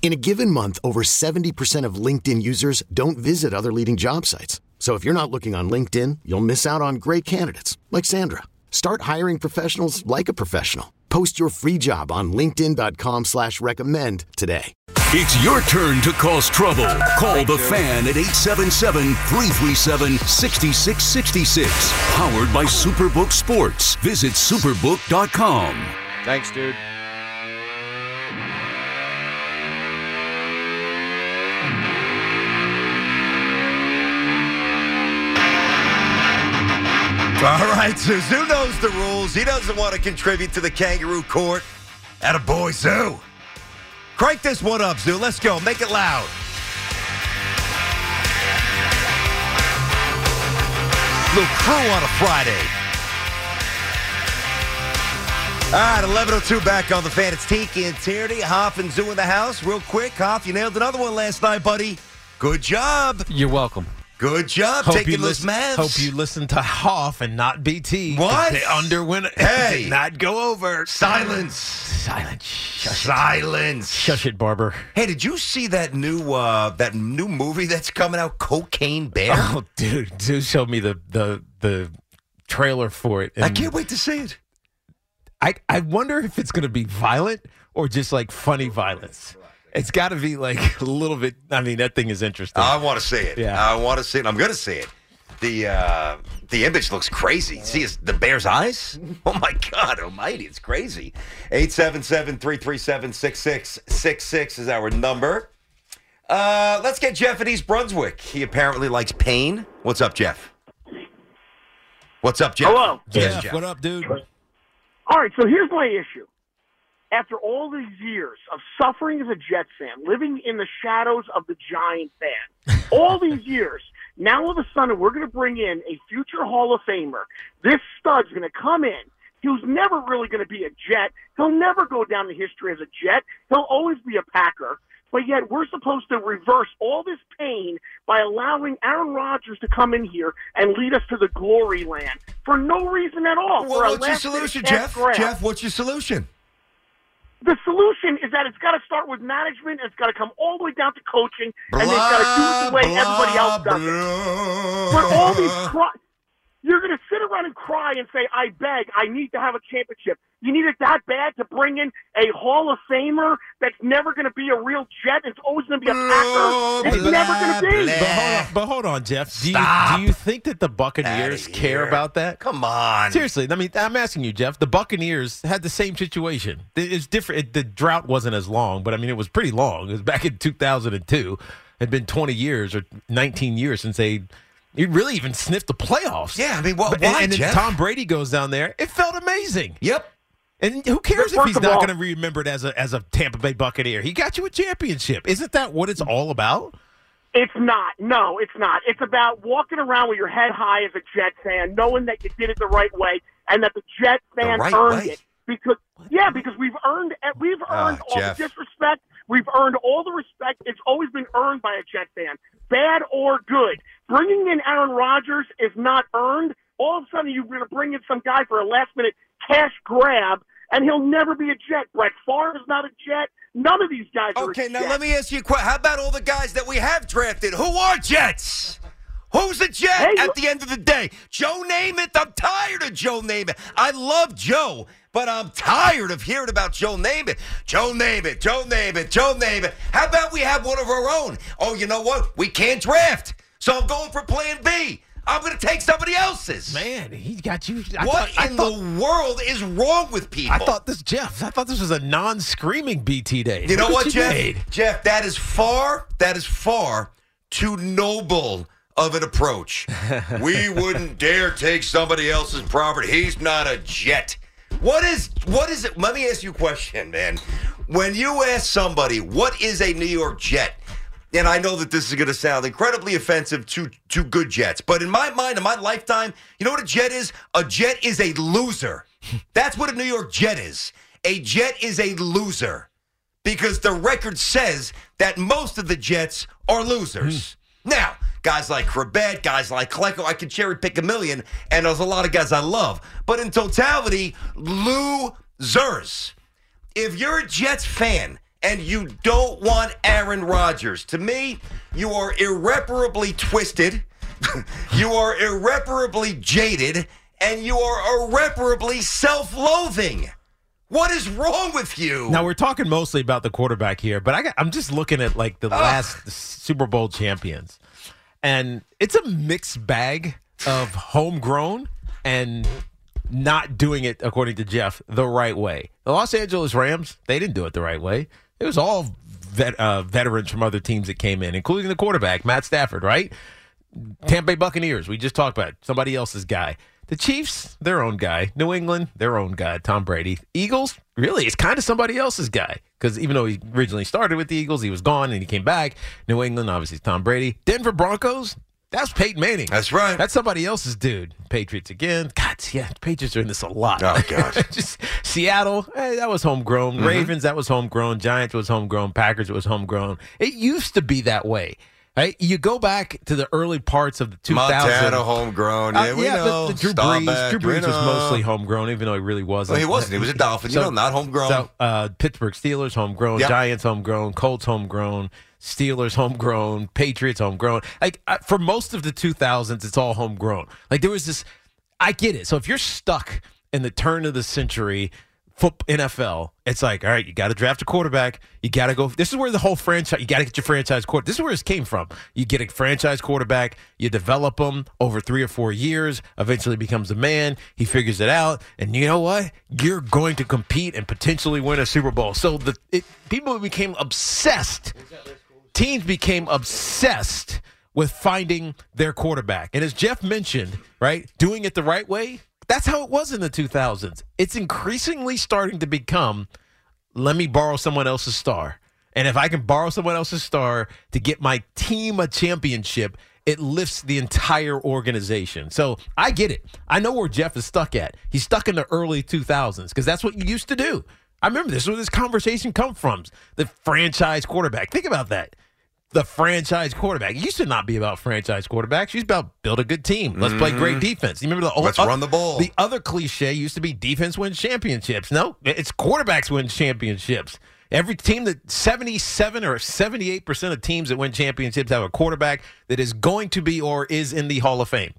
In a given month, over 70% of LinkedIn users don't visit other leading job sites. So if you're not looking on LinkedIn, you'll miss out on great candidates like Sandra. Start hiring professionals like a professional. Post your free job on linkedin.com slash recommend today. It's your turn to cause trouble. Call the fan at 877-337-6666. Powered by Superbook Sports. Visit superbook.com. Thanks, dude. All right, Zoo knows the rules. He doesn't want to contribute to the kangaroo court. At a boy, Zoo. Crank this one up, Zoo. Let's go. Make it loud. Little crew on a Friday. All right, 11.02 back on the fan. It's Tiki and Tierney. Hoff and Zoo in the house. Real quick, Hoff, you nailed another one last night, buddy. Good job. You're welcome. Good job Hope taking those listen, hope you listen to Hoff and not BT. What? They underwent it. Hey. Did not go over. Silence. Silence. Shush it. Silence. Shush it, Barber. Hey, did you see that new uh that new movie that's coming out, Cocaine Bear? Oh, dude, dude showed me the the the trailer for it. I can't wait to see it. I I wonder if it's going to be violent or just like funny violence. It's got to be like a little bit. I mean, that thing is interesting. I want to see it. Yeah. I want to see it. I'm going to see it. The uh the image looks crazy. See his, the bear's eyes? Oh my god, almighty, it's crazy. 877-337-6666 is our number. Uh let's get Jeff in East Brunswick. He apparently likes pain. What's up, Jeff? What's up, Jeff? Hello. Yes, Jeff, what up, dude? All right, so here's my issue. After all these years of suffering as a Jets fan, living in the shadows of the Giant fan, all these years, now all of a sudden we're going to bring in a future Hall of Famer. This stud's going to come in. He was never really going to be a Jet. He'll never go down in history as a Jet. He'll always be a Packer. But yet we're supposed to reverse all this pain by allowing Aaron Rodgers to come in here and lead us to the glory land for no reason at all. Well, what's your solution, Jeff? grab. Jeff, what's your solution? The solution is that it's got to start with management. It's got to come all the way down to coaching, and they've got to do it the way everybody else does it. But all these you're going to sit around and cry and say, "I beg, I need to have a championship." You need it that bad to bring in a Hall of Famer that's never going to be a real Jet. It's always going to be a Packer. Oh, it's Blah, never going to be. blah. But hold on, but hold on, Jeff. Do you, do you think that the Buccaneers care about that? Come on. Seriously, I mean, I'm asking you, Jeff. The Buccaneers had the same situation. It's different. It, the drought wasn't as long, but I mean, it was pretty long. It was back in 2002. It had been 20 years or 19 years since they you really even sniffed the playoffs. Yeah, I mean, well, But- why, and, and then Tom Brady goes down there. It felt amazing. Yep. And who cares if he's not going to be remembered as a as a Tampa Bay Buccaneer? He got you a championship. Isn't that what it's all about? It's not. No, it's not. It's about walking around with your head high as a Jet fan, knowing that you did it the right way and that the Jet fans right earned way? it. Because yeah, because we've earned we've Ah, earned all Jeff. the disrespect. We've earned all the respect. It's always been earned by a Jet fan, bad or good. Bringing in Aaron Rodgers is not earned. All of a sudden, you're going to bring in some guy for a last minute cash grab, and he'll never be a Jet. Brett Favre is not a Jet. None of these guys are. Okay, now Jet. let me ask you a question. How about all the guys that we have drafted? Who are Jets? Who's a Jet Hey, at the end of the day? Joe Namath. I'm tired of Joe Namath. I love Joe, but I'm tired of hearing about Joe Namath. Joe Namath, Joe Namath, Joe Namath. How about we have one of our own? Oh, you know what? We can't draft. So I'm going for plan B. I'm going to take somebody else's. Man, he's got you. I what thought, in thought, the world is wrong with people? I thought this, Jeff. I thought this was a non-screaming BT day. You know what, you Jeff? made. Jeff, that is far, that is far too noble of an approach. we wouldn't dare take somebody else's property. He's not a jet. What is what is it? Let me ask you a question, man. When you ask somebody what is a New York Jet, and I know that this is going to sound incredibly offensive to to good jets, but in my mind, in my lifetime, you know what a jet is? A jet is a loser. That's what a New York Jet is. A jet is a loser because the record says that most of the Jets are losers. Hmm. Now, guys like Corbett, guys like Klecko, I could cherry pick a million, and there's a lot of guys I love. But in totality, losers. If you're a Jets fan and you don't want Aaron Rodgers, to me, you are irreparably twisted, you are irreparably jaded, and you are irreparably self loathing. What is wrong with you? Now we're talking mostly about the quarterback here, but I got, I'm just looking at like the last Super Bowl champions, and it's a mixed bag of homegrown and not doing it according to Jeff the right way. The Los Angeles Rams they didn't do it the right way. It was all vet, uh, veterans from other teams that came in, including the quarterback Matt Stafford, right? Tampa Bay Buccaneers, we just talked about it. somebody else's guy. The Chiefs, their own guy. New England, their own guy, Tom Brady. Eagles, really, it's kind of somebody else's guy. Because even though he originally started with the Eagles, he was gone and he came back. New England, obviously, Tom Brady. Denver Broncos, that's Peyton Manning. That's right. That's somebody else's dude. Patriots again. God, yeah, Patriots are in this a lot. Oh, God. Just Seattle, hey, that was homegrown. Mm-hmm. Ravens, that was homegrown. Giants was homegrown. Packers, was homegrown. It used to be that way. Right? You go back to the early parts of the 2000s. Montana, homegrown. Yeah, Uh, we yeah, know. but the Drew Brees, Drew Brees was mostly homegrown, even though he really wasn't. Well, he wasn't. He was a Dolphin. You know, not homegrown. So, uh, Pittsburgh Steelers homegrown, Yep. Giants homegrown, Colts homegrown, Steelers homegrown, Patriots homegrown. Like uh, for most of the 2000s, it's all homegrown. Like there was this. I get it. So if you're stuck in the turn of the century. NFL, it's like, all right, you got to draft a quarterback. You got to go. This is where the whole franchise, you got to get your franchise quarterback. This is where this came from. You get a franchise quarterback, you develop him over three or four years, eventually becomes a man. He figures it out. And you know what? You're going to compete and potentially win a Super Bowl. So the it, people became obsessed. Teams became obsessed with finding their quarterback. And as Jeff mentioned, right, doing it the right way, that's how it was in the 2000s. It's increasingly starting to become let me borrow someone else's star. And if I can borrow someone else's star to get my team a championship, it lifts the entire organization. So I get it. I know where Jeff is stuck at. He's stuck in the early 2000s because that's what you used to do. I remember this is where this conversation comes from. The franchise quarterback. Think about that. The franchise quarterback. It used to not be about franchise quarterbacks. It used about build a good team. Let's play great defense. You remember the Mm-hmm. Let's uh, run the ball. The other cliche used to be defense wins championships. No, it's quarterbacks win championships. Every team that 77 or 78% of teams that win championships have a quarterback that is going to be or is in the Hall of Fame.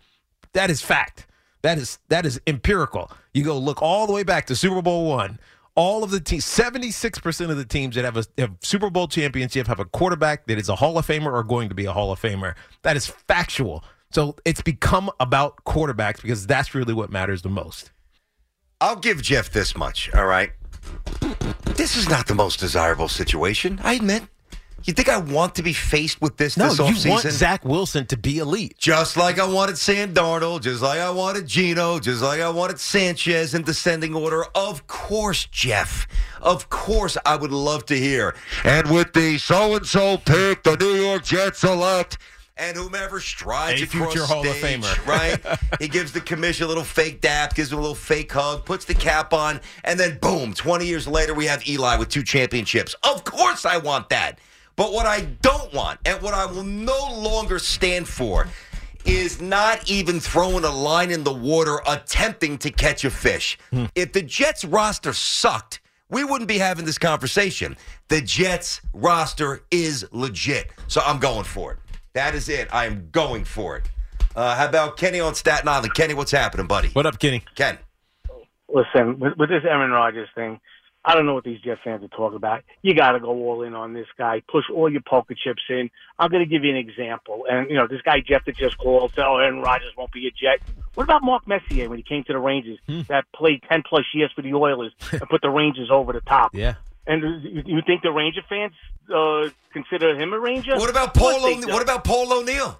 That is fact. That is that is empirical. You go look all the way back to Super Bowl 1. All of the teams, 76% of the teams that have a have Super Bowl championship have a quarterback that is a Hall of Famer or going to be a Hall of Famer. That is factual. So it's become about quarterbacks because that's really what matters the most. I'll give Jeff this much, all right? This is not the most desirable situation, I admit. You think I want to be faced with this No, this you offseason? want Zach Wilson to be elite. Just like I wanted Sam Darnold, just like I wanted Gino, just like I wanted Sanchez in descending order. Of course, Jeff. Of course, I would love to hear. And with the so and so pick, the New York Jets select. And whomever strides A across future Hall of stage, Famer. right? he gives the commission a little fake dap, gives him a little fake hug, puts the cap on, and then boom, 20 years later, we have Eli with two championships. Of course, I want that. But what I don't want, and what I will no longer stand for, is not even throwing a line in the water attempting to catch a fish. If the Jets roster sucked, we wouldn't be having this conversation. The Jets roster is legit. So I'm going for it. That is it. I am going for it. Uh, how about Kenny on Staten Island? Kenny, what's happening, buddy? What up, Kenny? Ken. Listen, with, with this Aaron Rodgers thing, I don't know what these Jet fans are talking about. You got to go all in on this guy. Push all your poker chips in. I'm going to give you an example. And, you know, this guy Jeff that just called, said, oh, Aaron Rodgers won't be a Jet. What about Mark Messier when he came to the Rangers that played 10 plus years for the Oilers and put the Rangers over the top? Yeah. And you, you think the Ranger fans uh, consider him a Ranger? What about Paul? O- what about Paul O'Neill?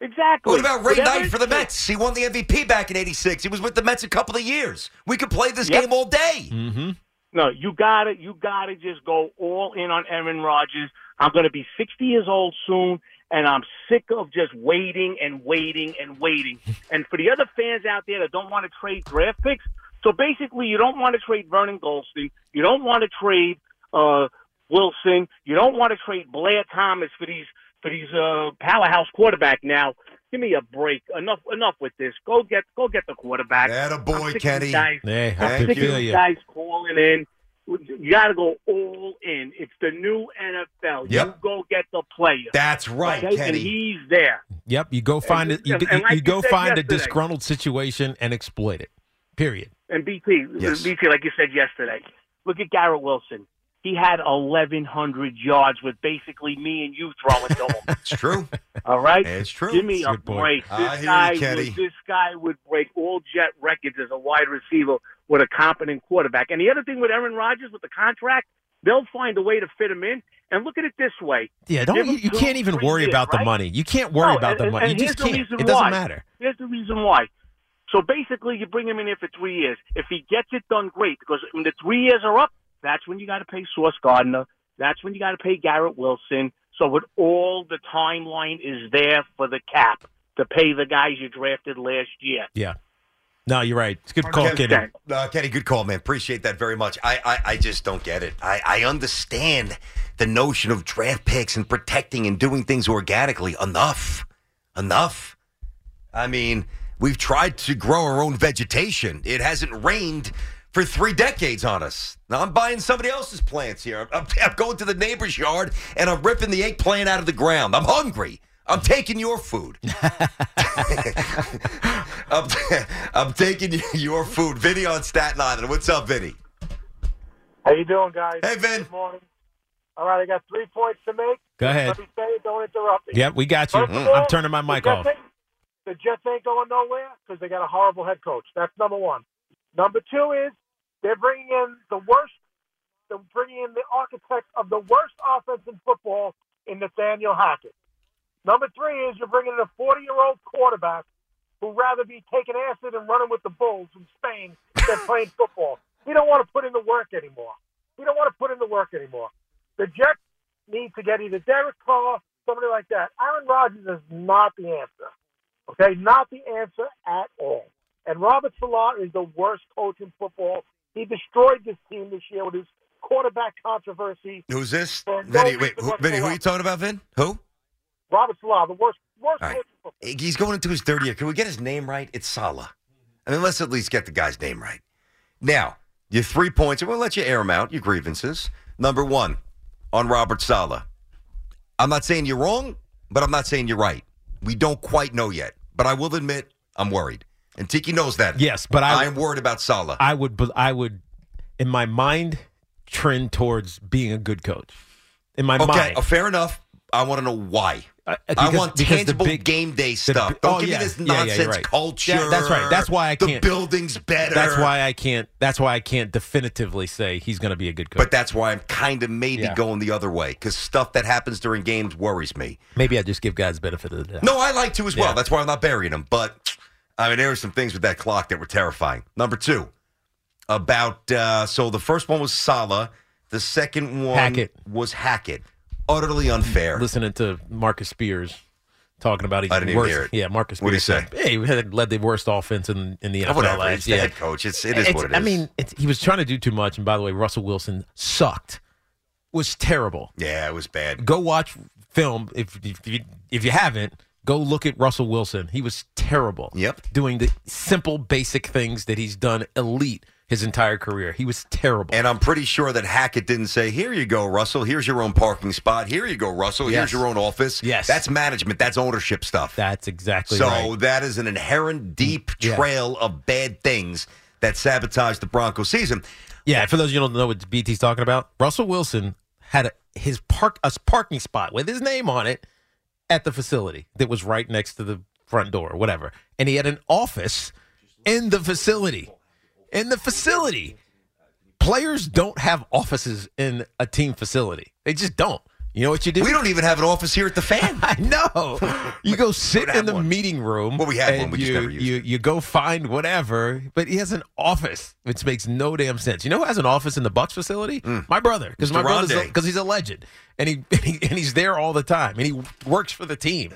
exactly? What about Ray Whatever Knight for the. Mets? He won the MVP back in '86. He was with the Mets a couple of years. We could play this Yep. game all day. Mm-hmm. No, you gotta, you gotta just go all in on Aaron Rodgers. I'm gonna be 60 years old soon, and I'm sick of just waiting and waiting and waiting. and for the other fans out there that don't want to trade draft picks, so basically, you don't want to trade Vernon Gholston, you don't want to trade uh, Wilson, you don't want to trade Blair Thomas for these for these uh, powerhouse quarterback. Now, give me a break. Enough, enough with this. Go get, go get the quarterback. Atta I'm boy, sick of Kenny. these guys Hey, I Thank sick of you. guys calling in. You got to go all in. It's the new NFL. You Yep. go get the player. That's right, okay? And Kenny. he's there. Yep, you go find it. You, and- you, and like you you go said find a disgruntled situation and exploit it. Period. And BT, Yes. BT, like you said yesterday, look at Garrett Wilson. He had 1,100 yards with basically me and you throwing to him. It's true. All right? It's true. Give me That's a a good break. I This hear guy, Kenny. would, this guy would break all jet records as a wide receiver with a competent quarterback. And the other thing with Aaron Rodgers with the contract, they'll find a way to fit him in. And look at it this way: Yeah, don't you, you two, can't even worry years, about the right? money. You can't worry No, about the money. and you just can't. reason It doesn't why. matter. Here's the reason why. So basically, you bring him in here for three years. If he gets it done, great. Because when the three years are up, that's when you got to pay Sauce Gardner. That's when you got to pay Garrett Wilson. So with all the timeline is there for the cap to pay the guys you drafted last year. Yeah. No, you're right. It's a good call, Okay. Kenny. Uh, Kenny, good call, man. Appreciate that very much. I, I, I just don't get it. I, I understand the notion of draft picks and protecting and doing things organically. Enough. Enough. I mean, we've tried to grow our own vegetation. It hasn't rained for three decades on us. Now I'm buying somebody else's plants here. I'm, I'm going to the neighbor's yard and I'm ripping the eggplant out of the ground. I'm hungry. I'm taking your food. I'm, I'm taking your food. Vinny on Staten Island. What's up, Vinny? How you doing, guys? Hey, Vin. Good morning. All right, I got three points to make. Go ahead. Let me say it. Don't interrupt me. Yep, we got you. First of all, I'm turning my mic Jets off. The Jets ain't going nowhere because they got a horrible head coach. That's number one. Number two is they're bringing in the worst. They're bringing in the architect of the worst offense in football in Nathaniel Hackett. Number three is you're bringing in a 40 year old quarterback who'd rather be taking acid and running with the Bulls in Spain than playing football. He don't want to put in the work anymore. He don't want to put in the work anymore. The Jets need to get either Derek Carr, somebody like that. Aaron Rodgers is not the answer. Okay, not the answer at all. And Robert Salah is the worst coach in football. He destroyed this team this year with his quarterback controversy. Who's this? No Vinny, wait, who, Vinny, who are you talking about, Vin? Who? Robert Salah, the worst, worst right. He's going into his third year. Can we get his name right? It's Saleh. I mean, let's at least get the guy's name right. Now, your three points, and we'll let you air them out, your grievances. Number one, on Robert Saleh. I'm not saying you're wrong, but I'm not saying you're right. We don't quite know yet, but I will admit I'm worried. And Tiki knows that. Yes, but I- I'm worried about Saleh. I would, I would, in my mind, trend towards being a good coach. In my okay, mind, uh, fair enough. I want to know why. Uh, I want tangible big- game day stuff. bi- Don't oh, give yeah. me this Yeah, yeah, nonsense right. culture. Yeah, that's right. That's why I the can't- The building's better. That's why I can't. That's why I can't definitively say he's going to be a good coach. But that's why I'm kind of maybe Yeah. going the other way because stuff that happens during games worries me. Maybe I just give guys benefit of the doubt. No, I like to as well. Yeah. That's why I'm not burying them. But I mean, there were some things with that clock that were terrifying. Number two, about uh, so the first one was Saleh. The second one Hackett. was Hackett. Utterly unfair. listening to Marcus Spears talking about he's I didn't the even hear it. Yeah, Marcus What'd he say? Hey, we had led the worst offense in, in the Oh, NFL whatever. last It's the head coach. It's it is It's- what it is. I mean, it's, he was trying to do too much. And by the way, Russell Wilson sucked. Was terrible. yeah, it was bad. Go watch film if if you, if you haven't. Go look at Russell Wilson. He was terrible. Yep. Doing the simple, basic things that he's done elite his entire career. He was terrible. And I'm pretty sure that Hackett didn't say, "Here you go, Russell. Here's your own parking spot. Here you go, Russell. Here's your own office." Yes. that's management. That's ownership stuff. That's exactly so right. that is an inherent deep mm, Yeah. trail of bad things that sabotaged the Broncos season. Yeah, for those of you who don't know what BT's talking about, Russell Wilson had a, his park a parking spot with his name on it at the facility that was right next to the front door or whatever. And he had an office in the facility. In the facility. Players don't have offices in a team facility. They just don't. You know what you do? We don't even have an office here at the fan. I know. You go sit in the one. meeting room. Well, we had one, we just you, never used you, it. You go find whatever, but he has an office, which makes no damn sense. You know who has an office in the Bucks facility? Hmm. My brother, because my brother's because he's a legend, and he, and he and he's there all the time, and he works for the team.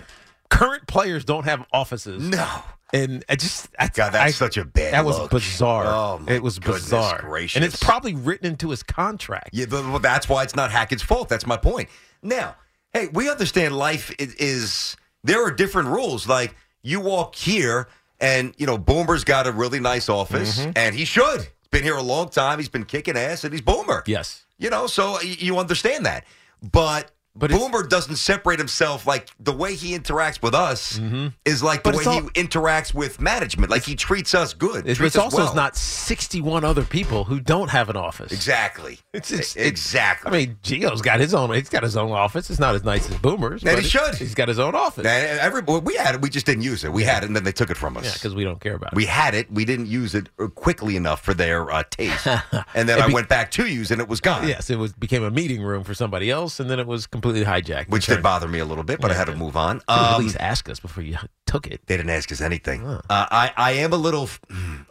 Current players don't have offices. No. And I just, I, God, that's I- such a bad That was look. bizarre. Oh, it was bizarre, gracious. and it's probably written into his contract. Yeah, but, well, that's why it's not Hackett's fault. That's my point. Now, hey, we understand life is, is there are different rules. Like you walk here, and you know Boomer's got a really nice office, Mm-hmm. and he should. He's been here a long time. He's been kicking ass, and he's Boomer. Yes. You know, so you understand that. But, But Boomer doesn't separate himself like the way he interacts with us is like the Mm-hmm. But way it's he interacts with management. Like he treats us good. It's, treats it's us also well. not 61 other people who don't have an office. exactly. It's, it's, exactly. I mean, Gio's got his own. He's got his own office. It's not as nice as Boomer's. And but he should. He's got his own office. And every, we had it. We just didn't use it. We had it, and then they took it from us. yeah, because we don't care about it. we had it. We didn't use it uh, quickly enough for their uh, taste. and then I went back to use, and it was gone. yes, it was became a meeting room for somebody else, and then it was completely hijacked. Which did bother me a little bit, but I had to move on. at Um, least ask us before you took it. they didn't ask us anything. Uh, I, I am a little,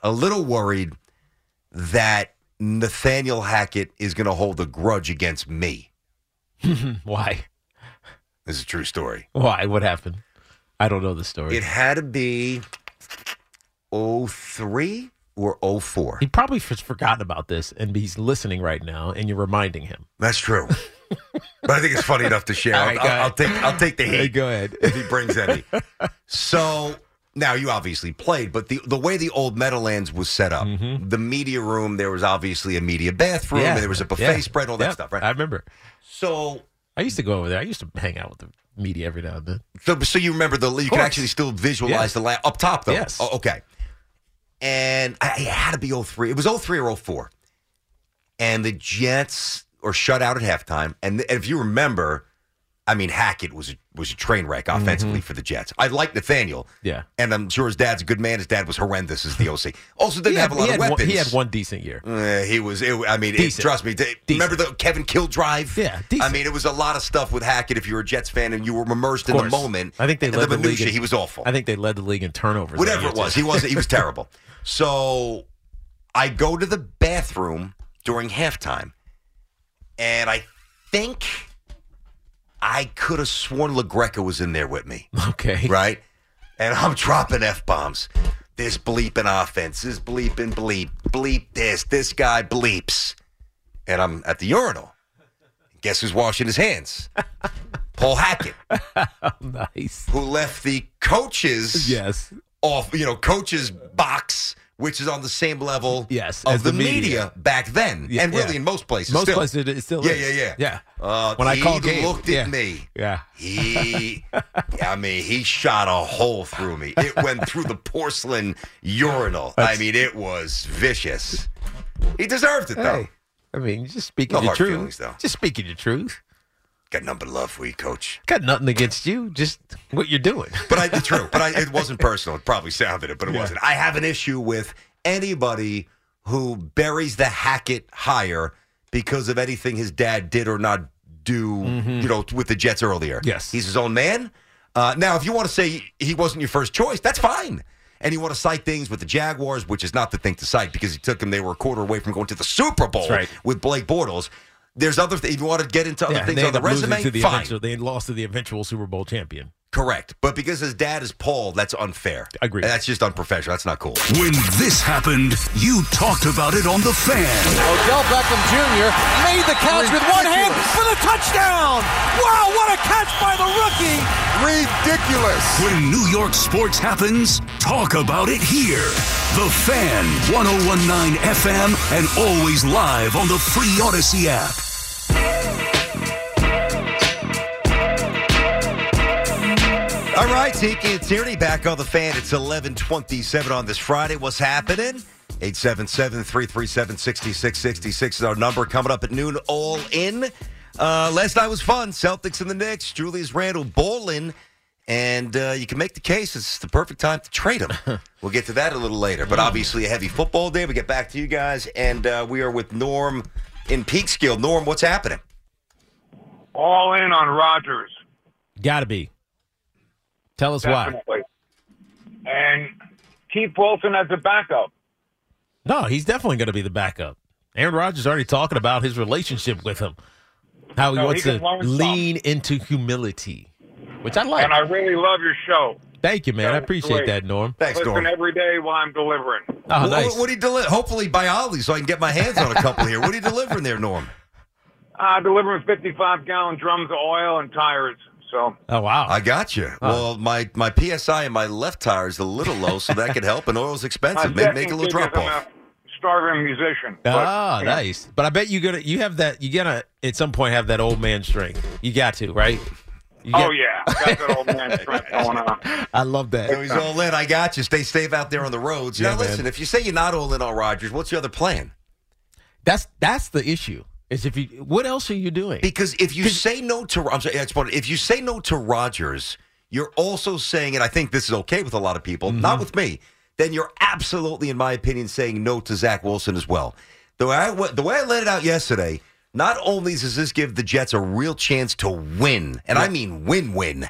a little worried that Nathaniel Hackett is going to hold a grudge against me. Why? This is a true story. Why? What happened? I don't know the story. It had to be 03 or 04. he probably has forgotten about this, and he's listening right now, and you're reminding him. That's true. but I think it's funny enough to share. I'll, right, I'll, I'll take I'll take the Hey, heat go ahead. if he brings any. so now you obviously played, but the the way the old Meadowlands was set up, mm-hmm. the media room, there was obviously a media bathroom, and there was a buffet yeah, spread, all that yeah, stuff, right? I remember. so. I used to go over there. I used to hang out with the media every now and then. So, so you remember the you can actually still visualize the la- up top though. Yes. Oh, okay. And I, it had to be 03. It was 03 or 04. And the Jets are shut out at halftime. And th- if you remember, I mean Hackett was a, was a train wreck offensively for the Jets. I like Nathaniel. Mm-hmm. Yeah. And I'm sure his dad's a good man. His dad was horrendous as the OC. Also didn't he have a lot of had weapons. One, he had one decent year. Uh, he was. It, I mean, it, trust me. t- Remember the Kevin Kill drive? Yeah, I mean, it was a lot of stuff with Hackett. If you were a Jets fan and you were immersed in the moment, I think they led the the league in- he was awful. I think they led the league in turnovers. Whatever it was, he was. He was terrible. So I go to the bathroom during halftime, and I think I could have sworn LaGreca was in there with me. Okay. right? And I'm dropping f bombs. This bleeping offense, this bleeping bleep, bleep this, this guy bleeps, and I'm at the urinal. Guess who's washing his hands? Paul Hackett, Nice. who left the coaches Yes. off, you know, coaches box, which is on the same level Yes, of as the, the media. media. back then, Yeah, and really yeah. in most places. Most still. places it still Yeah, is. yeah, yeah. Yeah. Uh, when I called, he looked yeah. at me. Yeah. He, I mean, he shot a hole through me. It went through the porcelain urinal. I mean, it was vicious. He deserved it, though. Hey. I mean, just speaking No hard truth. feelings, though. Just speaking the truth. Got nothing but love for you, coach. Got nothing against you. Just what you're doing. But I, it's true. But I, it wasn't personal. It probably sounded it, but it Yeah. wasn't. I have an issue with anybody who buries the Hackett hire because of anything his dad did or not do, you know, with the Jets earlier. Mm-hmm. Yes. He's his own man. Uh, now, if you want to say he wasn't your first choice, that's fine. And you want to cite things with the Jaguars, which is not the thing to cite because he took them, they were a quarter away from going to the Super Bowl right. with Blake Bortles. There's other things. If you want to get into other Yeah, things on the resume, to the fine. eventual. They lost to the eventual Super Bowl champion. Correct. But because his dad is Paul, that's unfair. I agree. that's just unprofessional. That's not cool. When this happened, you talked about it on The Fan. Odell Beckham Jr. made the catch with one hand for the touchdown. Wow, what a catch by the rookie. Ridiculous. When New York sports happens, talk about it here. The Fan, 1019 FM, and always live on the free Audacy app. All right, Tiki and Tierney back on the fan. It's 1127 on this Friday. What's happening? 877-337-6666 is our number coming up at noon all in. Uh, last night was fun. Celtics and the Knicks. Julius Randle bowling. And uh, you can make the case it's the perfect time to trade him. we'll get to that a little later. But obviously, a heavy football day. We get back to you guys. And uh, we are with Norm in Peekskill. Norm, what's happening? All in on Rodgers. Got to be. Tell us why. And keep Wilson as a backup. No, he's definitely going to be the backup. Aaron Rodgers is already talking about his relationship with him. How he No, wants he to can learn lean into humility, which I like. And I really love your show. Thank you, man. I appreciate great. that, Norm. Thanks, Listen Norm. every day while I'm delivering. Oh, What- nice. What, do you deli- Hopefully by Ollie, so I can get my hands on a couple here. What are you delivering there, Norm? Uh, delivering 55 gallon drums of oil and tires. So Oh, wow. I got you. Well, my, my PSI in my left tire is a little low, so that could help. And oil's expensive. I'm Make, a little drop off. a starving musician. But, Ah, you know, nice. But I bet you gonna you have that you gotta at some point have that old man strength. You got to, right? You Oh got- yeah, got that old man strength going on. I love So that. he's all in. I got you. Stay safe out there on the roads. Yeah, now, man. listen, if you say you're not all in on Rodgers, what's your other plan? That's that's the issue. Is if you what else are you doing? Because if you say no to, I'm sorry, if you say no to Rodgers, you're also saying, and I think this is okay with a lot of people, Mm-hmm. not with me. Then you're absolutely, in my opinion, saying no to Zach Wilson as well. The way I the way I let it out yesterday. Not only does this give the Jets a real chance to win, and I mean win-win,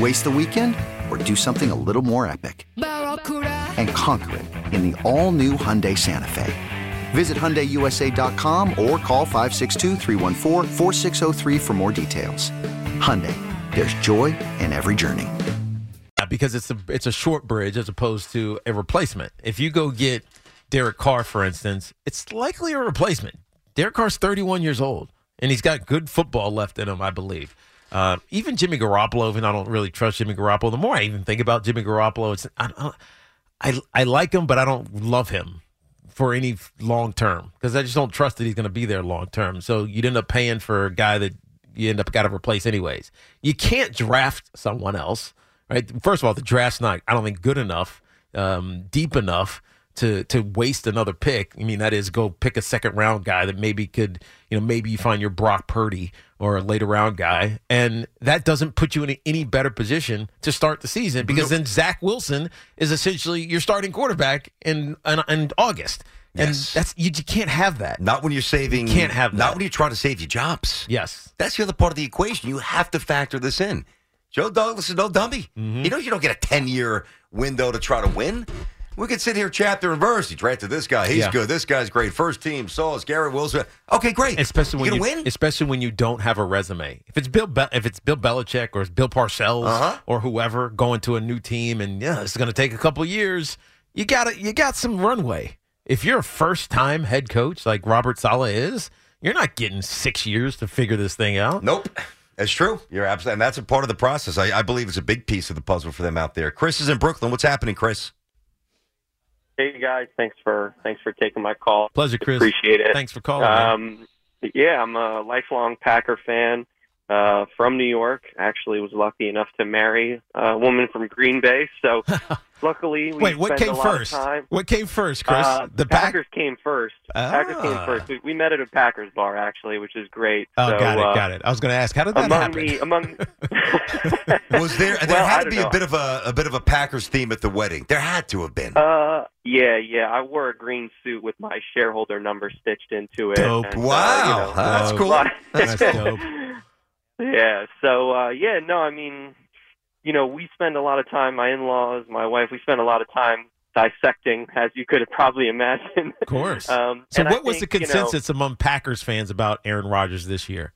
Waste the weekend or do something a little more epic? And conquer it in the all new Hyundai Santa Fe. Visit HyundaiUSA.com or call 562-314-4603 for more details. Hyundai, there's joy in every journey. because it's a it's a short bridge as opposed to a replacement. If you go get Derek Carr, for instance, it's likely a replacement. Derek Carr's 31 years old, and he's got good football left in him, I believe. Uh, even Jimmy Garoppolo, even I don't really trust Jimmy Garoppolo. The more I even think about Jimmy Garoppolo, it's I I, I, I like him, but I don't love him for any long term because I just don't trust that he's going to be there long term. So you'd end up paying for a guy that you end up got to replace anyways. You can't draft someone else, right? First of all, the draft's not I don't think good enough, um, deep enough to to waste another pick. I mean, that is go pick a second round guy that maybe could you know maybe you find your Brock Purdy or a later round guy, and that doesn't put you in any better position to start the season because then Zach Wilson is essentially your starting quarterback in in, in August. And Yes. that's you, you can't have that. Not when you're saving. You can't have Not when you're trying to save your jobs. Yes. That's the other part of the equation. You have to factor this in. Joe Douglas is no dummy. Mm-hmm. You know you don't get a 10 year window to try to win. We could sit here chapter and verse. He drafted this guy. He's Yeah. good. This guy's great. First team. Sauce, Garrett Wilson. Okay, great. Especially you when you, win. especially when you don't have a resume. If it's Bill, Be- if it's Bill Belichick or it's Bill Parcells Uh-huh. or whoever going to a new team, and yeah, it's going to take a couple years. You got You got some runway. If you're a first time head coach like Robert Saleh is, you're not getting six years to figure this thing out. Nope. That's true. You're absolutely, and that's a part of the process. I, I believe it's a big piece of the puzzle for them out there. Chris is in Brooklyn. What's happening, Chris? Hey guys, thanks for thanks for taking my call. Pleasure, Chris. Appreciate it. Thanks for calling. Um, yeah, I'm a lifelong Packer fan uh, from New York. Actually, was lucky enough to marry a woman from Green Bay. So, luckily, we Wait, what came a lot first? Time. What came first, Chris? Uh, the Pack- Packers came first. Packers came Ah. first. We, we met at a Packers bar actually, which is great. Oh, so, got it, uh, got it. I was going to ask, how did that among happen? the among Was there? There Well, had to don't be a bit of a a bit of a Packers theme at the wedding. There had to have been. Uh, yeah, yeah. I wore a green suit with my shareholder number stitched into it. Dope. and, uh, Wow, you know, that's cool. That's dope. Yeah. So, uh, yeah, no, I mean, you know, we spend a lot of time. My in-laws, my wife, we spend a lot of time dissecting, as you could have probably imagined. Of course. Um, so, and I what was the think, you know, consensus among Packers fans about Aaron Rodgers this year?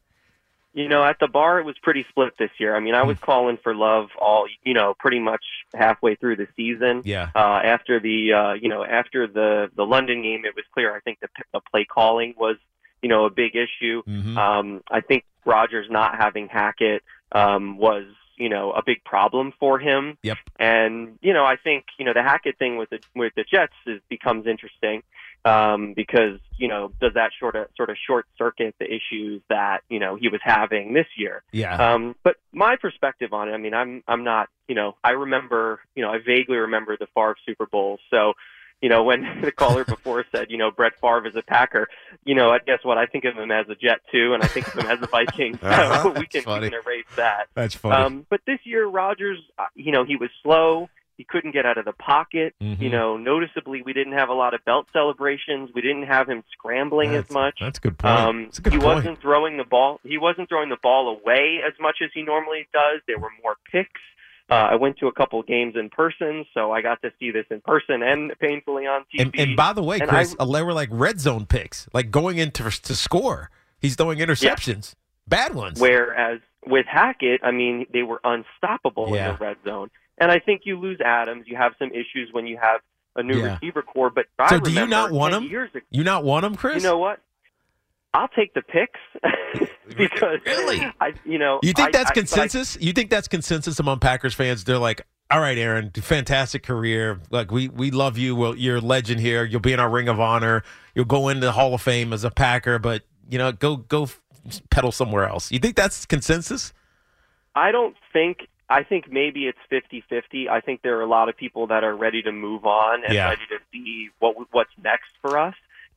You know, at the bar, it was pretty split this year. I mean, I Hmm. was calling for love all, you know, pretty much halfway through the season. Yeah. Uh, after the, uh, you know, after the the London game, it was clear. I think the, the play calling was, you know, a big issue. Mhm. Um, I think Rodgers not having Hackett um, was, you know, a big problem for him. Yep. And you know, I think you know the Hackett thing with the with the Jets is becomes interesting um, because you know does that sort of sort of short circuit the issues that you know he was having this year. Yeah. Um, but my perspective on it, I mean, I'm I'm not, you know, I remember, you know, I vaguely remember the Favre Super Bowl. So, you know, when the caller before said, you know, Brett Favre is a Packer, you know, guess what? I think of him as a Jet too, and I think of him as a Viking. So Uh-huh. we can, we can erase that. That's funny. Um, but this year, Rodgers, uh, you know, he was slow. He couldn't get out of the pocket. Mhm. You know, noticeably, we didn't have a lot of belt celebrations. We didn't have him scrambling that's, as much. That's a good point. Um, a good he point. wasn't throwing the ball. He wasn't throwing the ball away as much as he normally does. There were more picks. Uh, I went to a couple games in person, so I got to see this in person and painfully on TV. and, and by the way, And Chris, I- they were like red zone picks, like going in to score. He's throwing interceptions, bad ones. Whereas with Hackett, I mean, they were unstoppable Yeah. in the red zone. And I think you lose Adams. You have some issues when you have a new Yeah. receiver corps. But I So do you not want 10 him? Ago, You not want him, Chris? you know what? I'll take the picks because Really? I, you know, You think I- that's I- but I- consensus? you think that's consensus among Packers fans? They're like, "All right, Aaron, fantastic career. Like we we love you. Well, you're a legend here. You'll be in our Ring of Honor. You'll go into the Hall of Fame as a Packer, but you know, go go pedal somewhere else." You think that's consensus? I don't think. I think maybe it's 50-50. I think there are a lot of people that are ready to move on and Yeah. ready to see what what's next for us.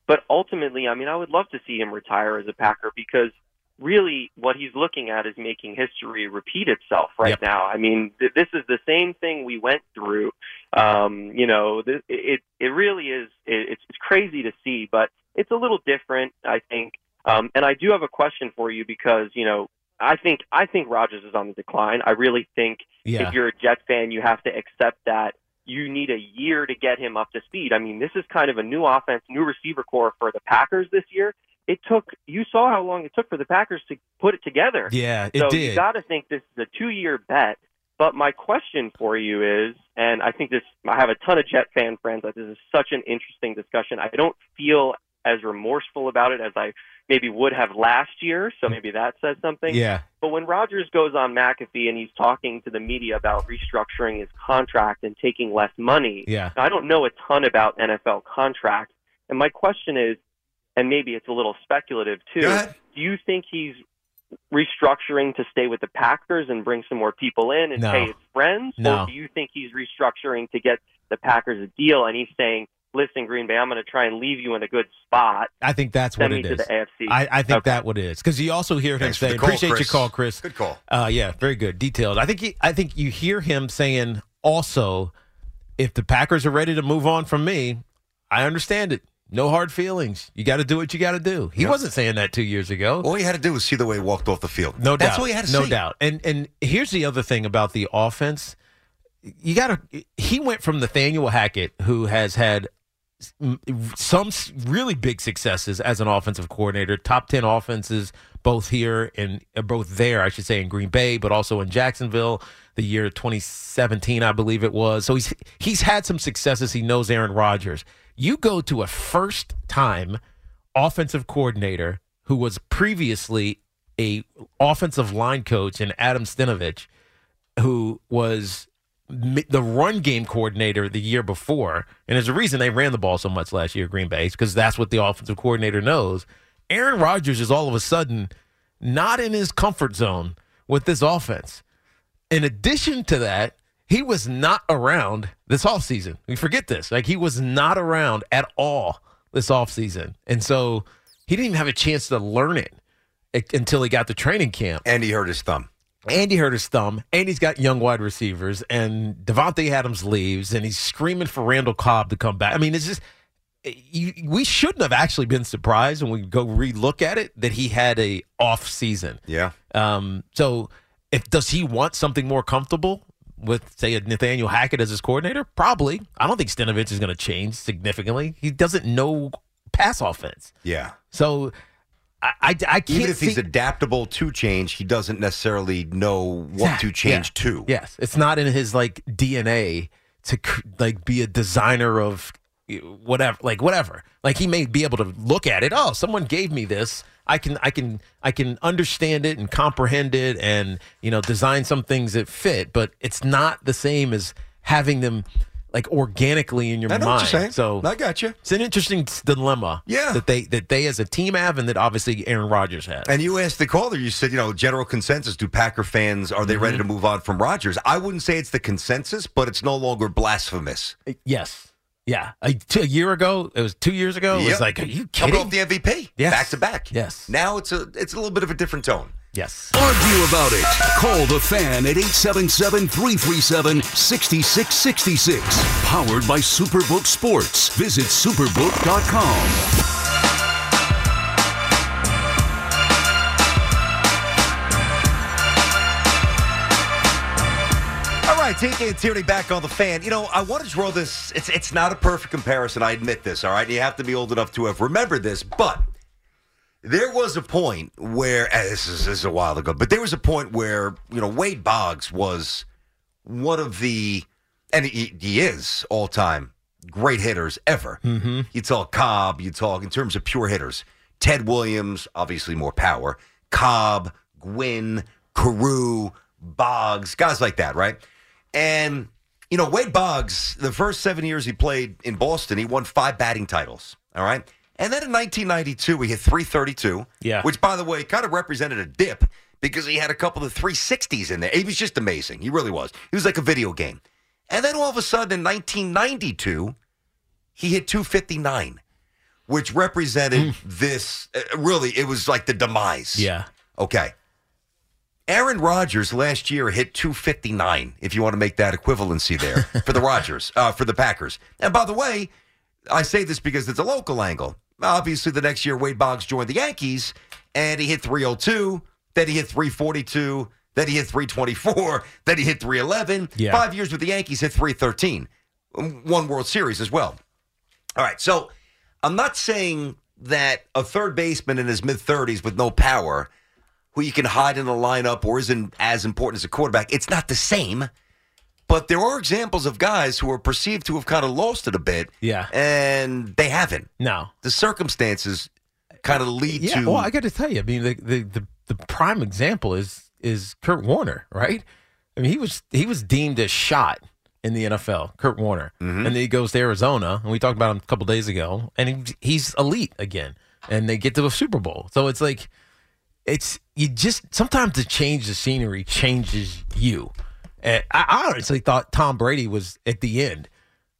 But ultimately, I mean, I would love to see him retire as a Packer because really what he's looking at is making history repeat itself right Yep. now. I mean, th- this is the same thing we went through. Um, you know, th- it it really is. It, it's it's crazy to see, but it's a little different, I think. Um, and I do have a question for you because you know I think I think Rodgers is on the decline. I really think Yeah. if you're a Jets fan, you have to accept that you need a year to get him up to speed. I mean, this is kind of a new offense, new receiver corps for the Packers this year. It took you saw how long it took for the Packers to put it together. Yeah, it so did. you got to think this is a two-year bet. But my question for you is, and I think this, I have a ton of Jet fan friends. That this is such an interesting discussion. I don't feel as remorseful about it as I maybe would have last year. So mm. maybe that says something. Yeah. But when Rodgers goes on McAfee and he's talking to the media about restructuring his contract and taking less money, Yeah. I don't know a ton about NFL contracts. And my question is, and maybe it's a little speculative too, do you think he's restructuring to stay with the Packers and bring some more people in and No. pay his friends? No. Or do you think he's restructuring to get the Packers a deal and he's saying, listen, Green Bay, I'm going to try and leave you in a good spot. I think that's Send what me it to the AFC. I, I think Okay. that what it is because you also hear him Thanks for say, call, "Appreciate Chris. your call, Chris." Good call. Uh, yeah, very good, detailed. I think he, I think you hear him saying also, if the Packers are ready to move on from me, I understand it. No hard feelings. You got to do what you got to do. He Yep. wasn't saying that two years ago. All he had to do was see the way he walked off the field. No That's doubt. all he had to no see. doubt. And and here's the other thing about the offense. you got to. He went from Nathaniel Hackett, who has had some really big successes as an offensive coordinator, top 10 offenses both here and uh, both there, I should say, in Green Bay, but also in Jacksonville, the year 2017, I believe it was. So he's he's had some successes. He knows Aaron Rodgers. You go to a first time offensive coordinator who was previously a offensive line coach in Adam Stenavich, who was the run game coordinator the year before, and there's a reason they ran the ball so much last year, Green Bay, because that's what the offensive coordinator knows. Aaron Rodgers is all of a sudden not in his comfort zone with this offense. In addition to that, he was not around this offseason. We forget this. Like he was not around at all this offseason. And so he didn't even have a chance to learn it until he got to training camp. And he hurt his thumb. Andy hurt his thumb, and he's got young wide receivers, and Davante Adams leaves, and he's screaming for Randall Cobb to come back. I mean, it's just you, we shouldn't have actually been surprised when we go relook at it that he had a off season. Yeah. Um. So, if does he want something more comfortable with, say, a Nathaniel Hackett as his coordinator? Probably. I don't think Stenavich is going to change significantly. He doesn't know pass offense. Yeah. So I, I, I can't Even if see, he's adaptable to change, he doesn't necessarily know what to change yeah. to. Yes, it's not in his like DNA to like be a designer of whatever, like whatever. Like he may be able to look at it. Oh, someone gave me this. I can, I can, I can understand it and comprehend it, and you know, design some things that fit. But it's not the same as having them like organically in your I know mind. what you're saying. So I got you. It's an interesting dilemma. Yeah. that they that they as a team have, and that obviously Aaron Rodgers has. And you asked the caller, you said, you know, general consensus. Do Packer fans are they Mm-hmm. ready to move on from Rodgers? I wouldn't say it's the consensus, but it's no longer blasphemous. Yes. Yeah. A, t- a year ago, it was two years ago. It was like, are you Coming kidding? off the MVP, Yes. back to back. Yes. Now it's a it's a little bit of a different tone. Yes. Argue about it. Call the fan at 877 337 6666. Powered by Superbook Sports. Visit superbook.com. All right, TK and Tierney back on the fan. You know, I want to draw this. It's it's not a perfect comparison. I admit this. All right, you have to be old enough to have remembered this, but there was a point where this is, this is a while ago, but there was a point where you know Wade Boggs was one of the, and he, he is all time great hitters ever. Mm-hmm. You talk Cobb, you talk in terms of pure hitters. Ted Williams, obviously more power. Cobb, Gwynn, Carew, Boggs, guys like that, right? And, you know, Wade Boggs, the first seven years he played in Boston, he won five batting titles, all right? And then in 1992, he hit 332, Yeah. which, by the way, kind of represented a dip because he had a couple of 360s in there. He was just amazing. He really was. He was like a video game. And then all of a sudden in 1992, he hit 259, which represented this. Uh, really, it was like the demise. Yeah. Okay. Aaron Rodgers last year hit 259, if you want to make that equivalency there for the Rodgers, uh, for the Packers. And by the way, I say this because it's a local angle. Obviously, the next year, Wade Boggs joined the Yankees, and he hit 302, then he hit 342, then he hit 324, then he hit 311. Yeah. Five years with the Yankees, hit 313. Um, One World Series as well. All right, so I'm not saying that a third baseman in his mid 30s with no power, who you can hide in the lineup or isn't as important as a quarterback, it's not the same. But there are examples of guys who are perceived to have kind of lost it a bit, Yeah. and they haven't. No. The circumstances kind of lead Yeah. to. Well, I got to tell you, I mean, the, the the the prime example is is Kurt Warner, right? I mean, he was he was deemed a shot in the NFL, Kurt Warner, Mm-hmm. and then he goes to Arizona, and we talked about him a couple days ago, and he, he's elite again, and they get to a Super Bowl. So it's like, it's you just sometimes to change the scenery changes you. And I, honestly thought Tom Brady was at the end.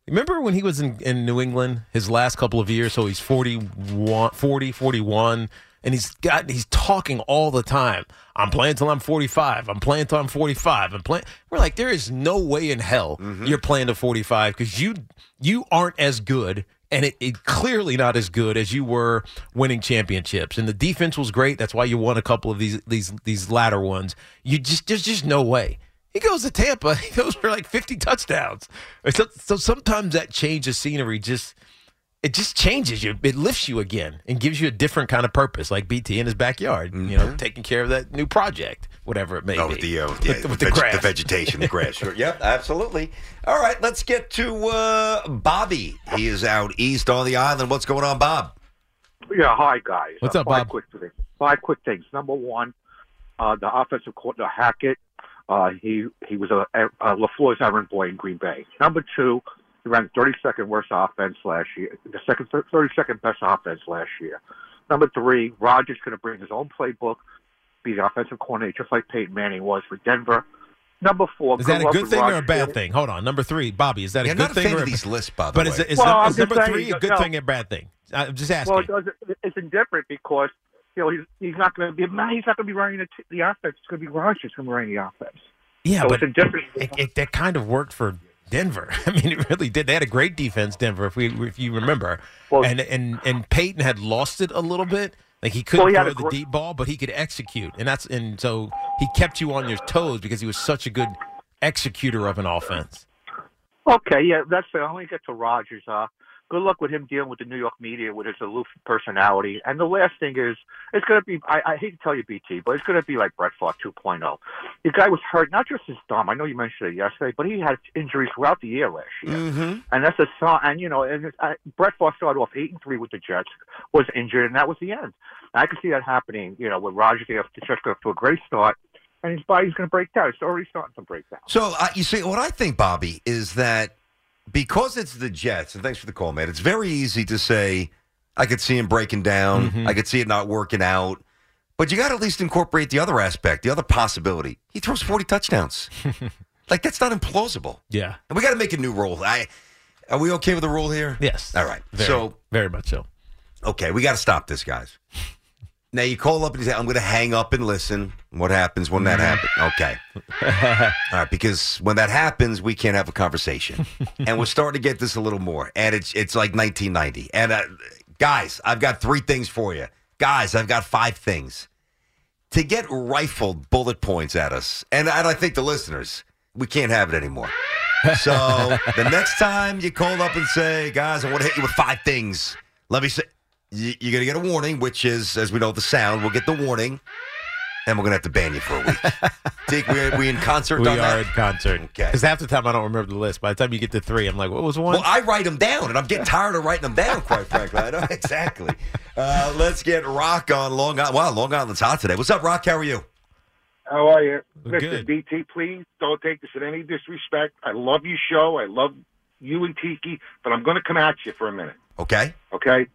Remember when he was in, in New England his last couple of years? So he's 41, 40, 41, and he's got he's talking all the time. I'm playing till I'm 45. I'm playing till I'm 45. I'm playing. We're like, there is no way in hell mm-hmm. you're playing to 45 because you you aren't as good, and it, it clearly not as good as you were winning championships. And the defense was great. That's why you won a couple of these these these latter ones. You just there's just no way. He goes to Tampa. He goes for like 50 touchdowns. So, so sometimes that change of scenery just it just changes you. It lifts you again and gives you a different kind of purpose, like BT in his backyard. You know, taking care of that new project, whatever it may Oh, be. with the, uh, with, yeah, the- the, with the veg- grass. the vegetation, the grass. Sure. Yep, absolutely. All right, let's get to uh, Bobby. He is out east on the island. What's going on, Bob? Yeah, hi guys. What's Uh, up, five Bob? Quick things. Five quick things. Number one, uh, the offensive coordinator Hackett. Uh, he he was a, a LaFleur's errand boy in Green Bay. Number two, he ran 32nd worst offense last year, the second 32nd best offense last year. Number three, Rodgers going to bring his own playbook, be the offensive coordinator, just like Peyton Manning was for Denver. Number four, Is that a good with thing or a bad thing? Hold on. Number three, Bobby. Is that Yeah, a I'm good not a thing fan or of a these lists, by the But way. is, it- is, Well, num- is number saying, three a good no. thing or a bad thing? I'm just asking. Well, it it's indifferent because you know he's he's not going to be he's not going to be running the, t- the offense. It's going to be Rodgers going to be running the offense. yeah, so but it's indifferent. it, it, that kind of worked for Denver. I mean, it really did. They had a great defense, Denver, if we if you remember. Well- and and and Peyton had lost it a little bit. Like he couldn't Well, he throw the deep ball, but he could execute, and that's and so he kept you on your toes because he was such a good executor of an offense. Okay, yeah, that's fair. I only get to Rodgers. Uh, good luck with him dealing with the New York media with his aloof personality. And the last thing is, it's going to be, I, I hate to tell you, BT, but it's going to be like Brett Favre 2.0. The guy was hurt, not just his thumb. I know you mentioned it yesterday, but he had injuries throughout the year last year. Mm-hmm. And that's a sign. And you know, and uh, Brett Favre started off eight and three with the Jets, was injured, and that was the end. And I can see that happening. You know, with Rodgers, the Jets off to a great start, and his body's going to break down. It's already starting to break down. So uh, you see, what I think, Bobby, is that because it's the Jets, and thanks for the call, man. It's very easy to say I could see him breaking down. Mm-hmm. I could see it not working out. But you got to at least incorporate the other aspect, the other possibility. He throws forty touchdowns. like that's not implausible. Yeah. And we got to make a new rule. I are we okay with the rule here? Yes. All right. Very, So very much so. okay, we got to stop this, guys. Now you call up and you say, "I'm going to hang up and listen." What happens when that happens? Okay, all right, because when that happens, we can't have a conversation, and we're starting to get this a little more, and it's it's like 1990. And uh, guys, I've got three things for you. Guys, I've got five things to get rifled bullet points at us, and, and I think the listeners, we can't have it anymore. So the next time you call up and say, "Guys, I want to hit you with five things," let me say you- you're going to get a warning, which is, as we know, the sound. We'll get the warning, and we're going to have to ban you for a week. Dick, we we in concert We on are that? in concert. Okay. Because half the time I don't remember the list. By the time you get to three, I'm like, what was one? Well, I write them down, and I'm getting tired of writing them down. Quite frankly, I know exactly. Uh, let's get Rock on Long Island. Wow, Long Island's hot today. What's up, Rock? How are you? How are you? Good. Listen, BT, please don't take this in any disrespect. I love your show. I love you and Tiki, but I'm going to come at you for a minute, Okay. okay?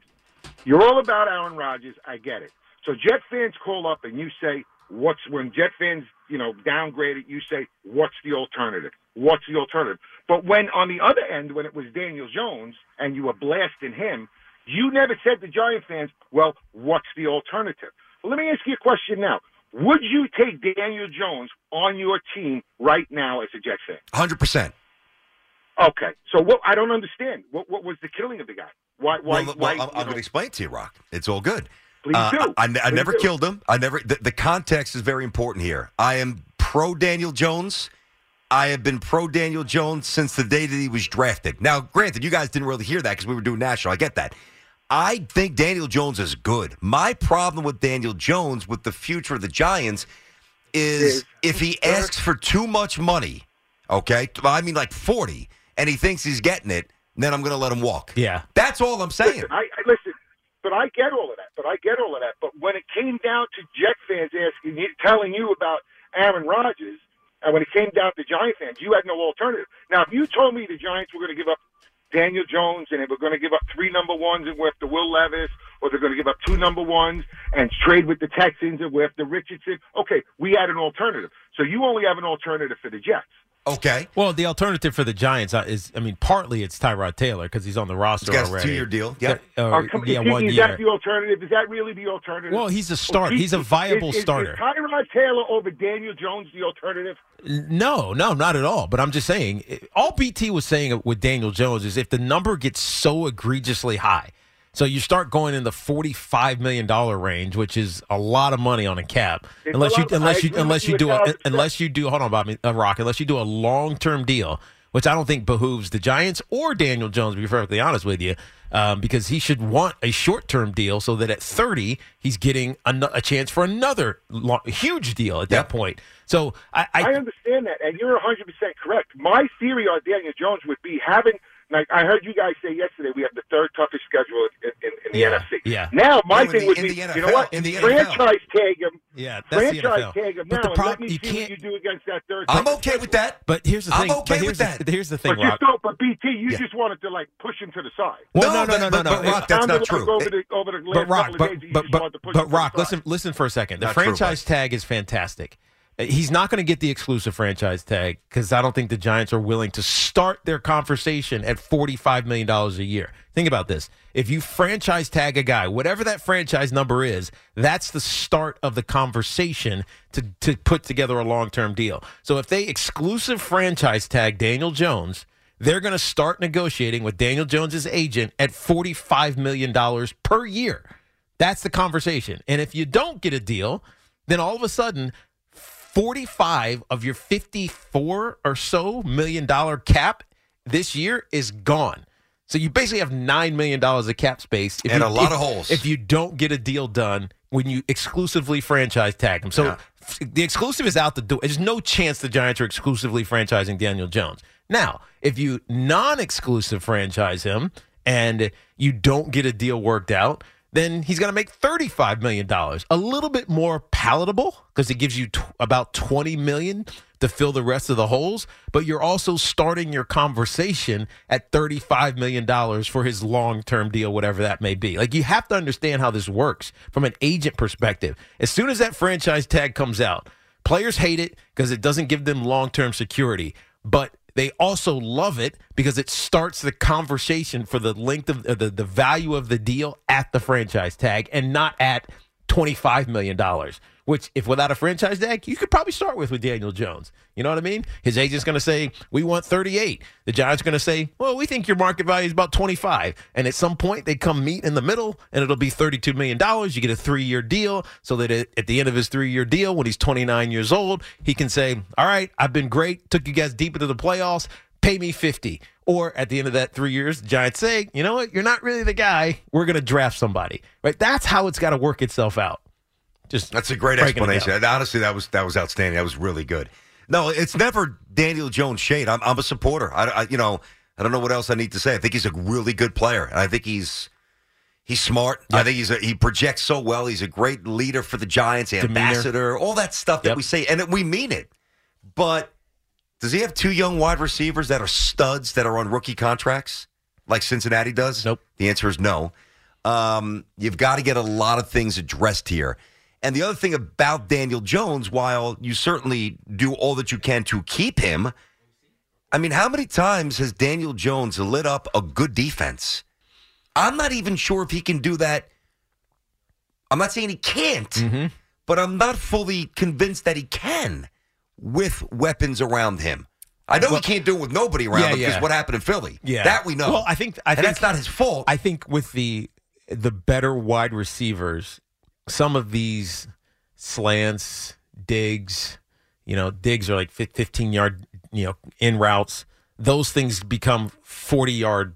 You're all about Aaron Rodgers. I get it. So Jet fans call up and you say, what's when Jet fans, you know, downgrade it, you say, what's the alternative? What's the alternative? But when on the other end, when it was Daniel Jones and you were blasting him, you never said to Giant fans, well, what's the alternative? Well, let me ask you a question now. Would you take Daniel Jones on your team right now as a Jet fan? Hundred percent. Okay, so what? I don't understand. What, what was the killing of the guy? Why? Why? Well, why well, I'm, I'm going to explain it to you, Rock. It's all good. Please Uh, do. I, I, I never do. killed him. I never. The, the context is very important here. I am pro Daniel Jones. I have been pro Daniel Jones since the day that he was drafted. Now, granted, you guys didn't really hear that because we were doing national. I get that. I think Daniel Jones is good. My problem with Daniel Jones, with the future of the Giants, is Is- if he asks for too much money, okay, I mean like 40, and he thinks he's getting it, then I'm going to let him walk. yeah. That's all I'm saying. Listen, I, I listen, but I get all of that. But I get all of that. But when it came down to Jet fans asking, you, telling you about Aaron Rodgers, and when it came down to Giant fans, you had no alternative. Now, if you told me the Giants were going to give up Daniel Jones and they were going to give up three number ones and with the Will Levis, or they're going to give up two number ones and trade with the Texans and with the Richardson, okay, we had an alternative. So you only have an alternative for the Jets. Okay. Well, the alternative for the Giants uh, is, I mean, partly it's Tyrod Taylor because he's on the roster He's got already. two-year deal. Yeah. Uh, Or come- yeah, is, one is year. that the alternative? Is that really the alternative? Well, he's a Or start. is- He's a viable is, is, starter. Is Tyrod Taylor over Daniel Jones the alternative? No, no, not at all. But I'm just saying, all BT was saying with Daniel Jones is if the number gets so egregiously high So you start going in the forty-five million dollar range, which is a lot of money on a cap. It's unless you unless you unless you do a unless you do hold on, Bobby uh, Rock. Unless you do a long-term deal, which I don't think behooves the Giants or Daniel Jones. To be perfectly honest with you, um, because he should want a short-term deal so that at thirty he's getting a, a chance for another lo- huge deal at that point. So I, I, I understand that, and you're 100 percent correct. My theory on Daniel Jones would be having. Like I heard you guys say yesterday, we have the third toughest schedule in, in, in the Yeah, NFC. yeah. Now my No, in thing the- would be, the you know what? in the NFL. franchise tag him. Yeah, that's the franchise NFL. tag him But now, the and let me you see what can't- you do against that third. I'm toughest okay with that. But here's the I'm thing. okay but here's with the, that. Here's the thing, But just Rock. don't. But BT, you just wanted to like push him to the side. Well, No, no, no, no, but- no, but. Rock, that's not true. Over the, over the last but Rock, couple but of days, you but just but, wanted to push but Rock, listen listen for a second. The franchise tag is fantastic. He's not going to get the exclusive franchise tag because I don't think the Giants are willing to start their conversation at forty-five million dollars a year. Think about this: if you franchise tag a guy, whatever that franchise number is, that's the start of the conversation to to put together a long-term deal. So if they exclusive franchise tag Daniel Jones they're going to start negotiating with Daniel Jones's agent at $45 million per year. That's the conversation. And if you don't get a deal, then all of a sudden, 45 of your 54 or so million dollar cap this year is gone. So you basically have $9 million of cap space. If And you- a lot if- of holes. If you don't get a deal done when you exclusively franchise tag them. So Yeah. f- the exclusive is out the door. There's no chance the Giants are exclusively franchising Daniel Jones. Now, if you non exclusive franchise him and you don't get a deal worked out, then he's going to make $35 million. A little bit more palatable because it gives you t- about 20 million to fill the rest of the holes, but you're also starting your conversation at $35 million for his long term deal, whatever that may be. Like, you have to understand how this works from an agent perspective. As soon as that franchise tag comes out, players hate it because it doesn't give them long term security, but they also love it because it starts the conversation for the length of uh, the, the value of the deal at the franchise tag and not at $25 million, which, if without a franchise tag, you could probably start with with Daniel Jones. You know what I mean? His agent's going to say, We want 38. The Giants are going to say, Well, we think your market value is about 25. And at some point, they come meet in the middle and it'll be $32 million. You get a three year deal so that at the end of his three year deal, when he's 29 years old, he can say, All right, I've been great, took you guys deep into the playoffs, pay me 50. Or at the end of that three years, the Giants say, You know what? You're not really the guy. We're going to draft somebody. Right? That's how it's got to work itself out. Just That's a great explanation. honestly, that was that was outstanding. That was really good. No, it's never Daniel Jones shade. I'm, I'm a supporter. I, I, you know, I don't know what else I need to say. I think he's a really good player, I think he's he's smart. I think he's a, he projects so well. He's a great leader for the Giants, ambassador, all that stuff that Yep. we say, and we mean it. But does he have two young wide receivers that are studs that are on rookie contracts like Cincinnati does? Nope. The answer is no. Um, you've got to get a lot of things addressed here. And the other thing about Daniel Jones, while you certainly do all that you can to keep him, I mean, how many times has Daniel Jones lit up a good defense? I'm not even sure if he can do that. I'm not saying he can't, Mm-hmm. but I'm not fully convinced that he can with weapons around him. I know Well- he can't do it with nobody around Yeah, him because yeah. what happened in Philly. Yeah, that we know. Well, I think I and think that's not his fault. I think with the the better wide receivers, some of these slants, digs, you know, digs are like 15 yard, you know, in routes. Those things become 40 yard,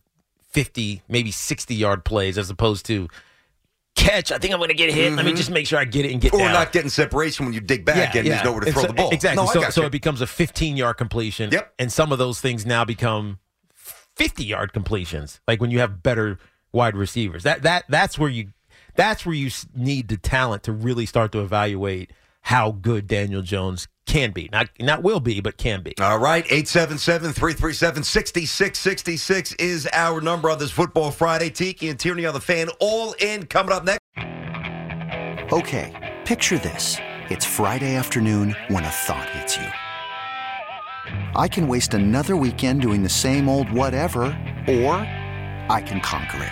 50, maybe 60 yard plays as opposed to catch. I think I'm going to get hit. Let me Mhm. just make sure I get it and get it. or down. not getting separation when you dig back and there's nowhere to throw so- the ball. Exactly. No, so, so it becomes a 15 yard completion. Yep. And some of those things now become 50 yard completions. Like when you have better wide receivers. That that that's where you that's where you need the talent to really start to evaluate how good Daniel Jones can be. Not not will be, but can be. All right, 877-337-6666 is our number on this Football Friday. Tiki and Tierney on the fan, all in coming up next. Okay, picture this. It's Friday afternoon when a thought hits you. I can waste another weekend doing the same old whatever, or I can conquer it.